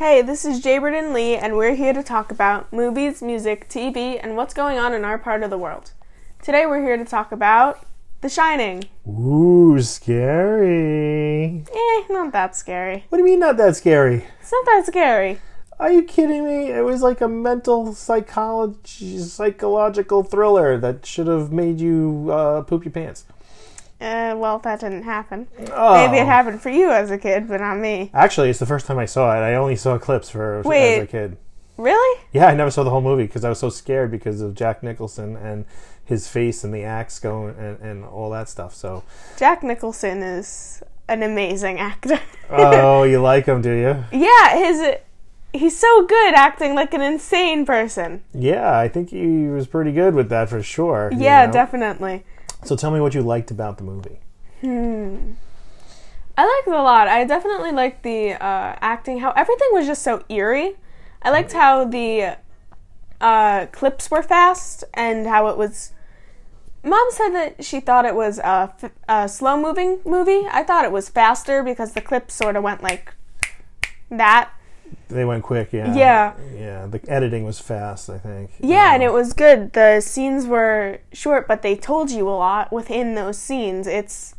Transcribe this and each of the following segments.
Hey, this is Jaybird and Lee, and we're here to talk about movies, music, TV, and what's going on in our part of the world. Today we're here to talk about The Shining. Ooh, scary. Eh, not that scary. What do you mean not that scary? It's not that scary. Are you kidding me? It was like a mental psychology, psychological thriller that should have made you uh, poop your pants. Uh, well, that didn't happen. Oh. Maybe it happened for you as a kid, but not me. Actually, it's the first time I saw it. I only saw clips for Wait. as a kid. Really? Yeah, I never saw the whole movie because I was so scared because of Jack Nicholson and his face and the axe going and, and all that stuff. So, Jack Nicholson is an amazing actor. oh, you like him, do you? yeah, his he's so good acting like an insane person. Yeah, I think he was pretty good with that for sure. you Yeah, know? definitely. So tell me what you liked about the movie. Hmm. I liked it a lot. I definitely liked the uh, acting. How everything was just so eerie. I liked how the uh, clips were fast and how it was. Mom said that she thought it was a, f- a slow moving movie. I thought it was faster because the clips sort of went like that. They went quick, yeah. Yeah. Yeah, the editing was fast, I think. Yeah, and Um, it was good. The scenes were short, but they told you a lot within those scenes. It's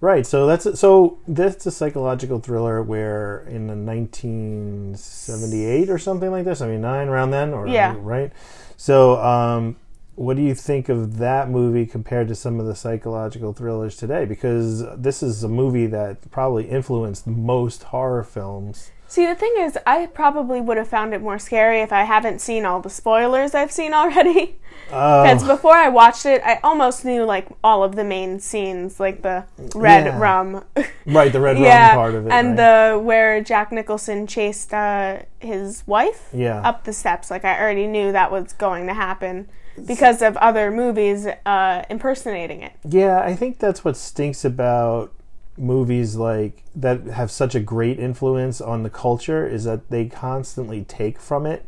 Right, so that's so that's a psychological thriller where in the 1978 or something like this, I mean 9 around then or Yeah. right? So um what do you think of that movie compared to some of the psychological thrillers today? Because this is a movie that probably influenced most horror films. See, the thing is, I probably would have found it more scary if I haven't seen all the spoilers I've seen already. Because Oh, before I watched it, I almost knew like all of the main scenes, like the red Yeah. rum. right, the red yeah, rum part of it. and right? the where Jack Nicholson chased uh, his wife yeah. up the steps. Like I already knew that was going to happen because of other movies uh, impersonating it. Yeah, I think that's what stinks about movies like that have such a great influence on the culture is that they constantly take from it,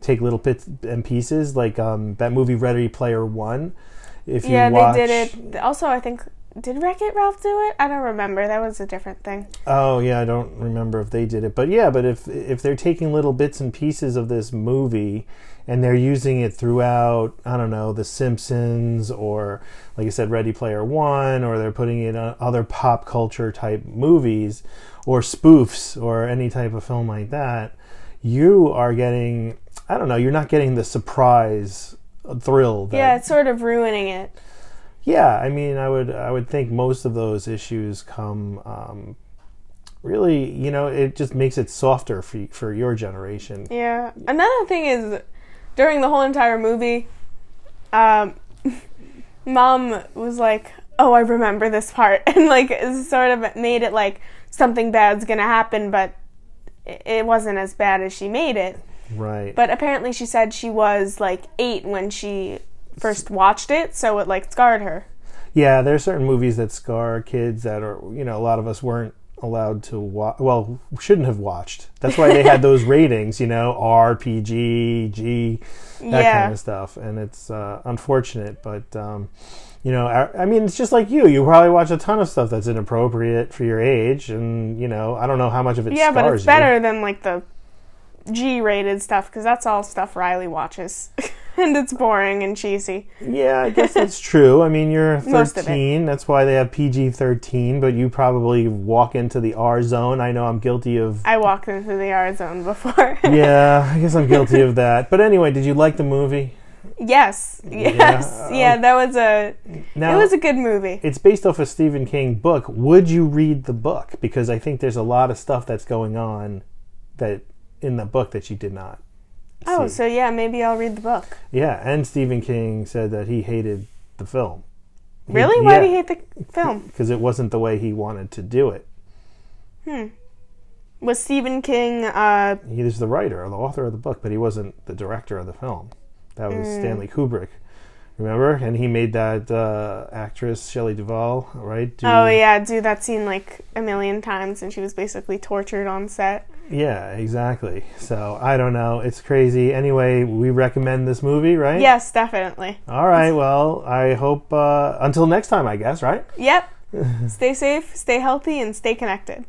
take little bits and pieces. Like um, that movie Ready Player One. If you yeah, watch, they did it. Also, I think did Wreck It Ralph do it? I don't remember. That was a different thing. Oh yeah, I don't remember if they did it, but yeah, but if if they're taking little bits and pieces of this movie and they're using it throughout, I don't know, The Simpsons or like I said, Ready Player One, or they're putting it on other pop culture type movies or spoofs or any type of film like that, you are getting, I don't know, you're not getting the surprise thrill. That, Yeah, it's sort of ruining it. Yeah, I mean, I would I would think most of those issues come um, really, you know, it just makes it softer for for your generation. Yeah. Another thing is, during the whole entire movie, um, mom was like, "Oh, I remember this part," and like sort of made it like something bad's gonna happen, but it- it wasn't as bad as she made it. Right. But apparently, she said she was like eight when she first watched it, so it like scarred her. yeah, there are certain movies that scar kids that are, you know, a lot of us weren't allowed to watch. Well, shouldn't have watched. That's why they had those ratings, you know, R, PG, G, that Yeah. kind of stuff. And it's uh, unfortunate, but. Um, you know, I, I mean, it's just like you. You probably watch a ton of stuff that's inappropriate for your age, and you know, I don't know how much of it. yeah, but it's you. better than like the G-rated stuff because that's all stuff Riley watches, and it's boring and cheesy. Yeah, I guess that's true. I mean, you're Most of it. 13. That's why they have PG 13, but you probably walk into the R zone. I know I'm guilty of. I walked into the R zone before. Yeah, I guess I'm guilty of that. But anyway, did you like the movie? yes, yes, yeah. Oh. That was a. Now, it was a good movie. it's based off a Stephen King book. Would you read the book? Because I think there's a lot of stuff that's going on that in the book that you did not. Oh, so yeah, maybe I'll read the book. Yeah, and Stephen King said that he hated the film. Really? Why do you hate the film? Because it wasn't the way he wanted to do it. Hmm. Was Stephen King? uh he was the writer or the author of the book, but he wasn't the director of the film. That was Stanley Kubrick. Remember? And he made that uh, actress Shelley Duvall, right? do- Oh yeah, do that scene like a million times, and she was basically tortured on set. Yeah, exactly. So I don't know. It's crazy. Anyway, we recommend this movie, right? Yes, definitely. All right. Well, I hope uh, until next time. I guess, right? Yep. stay safe, stay healthy, and stay connected.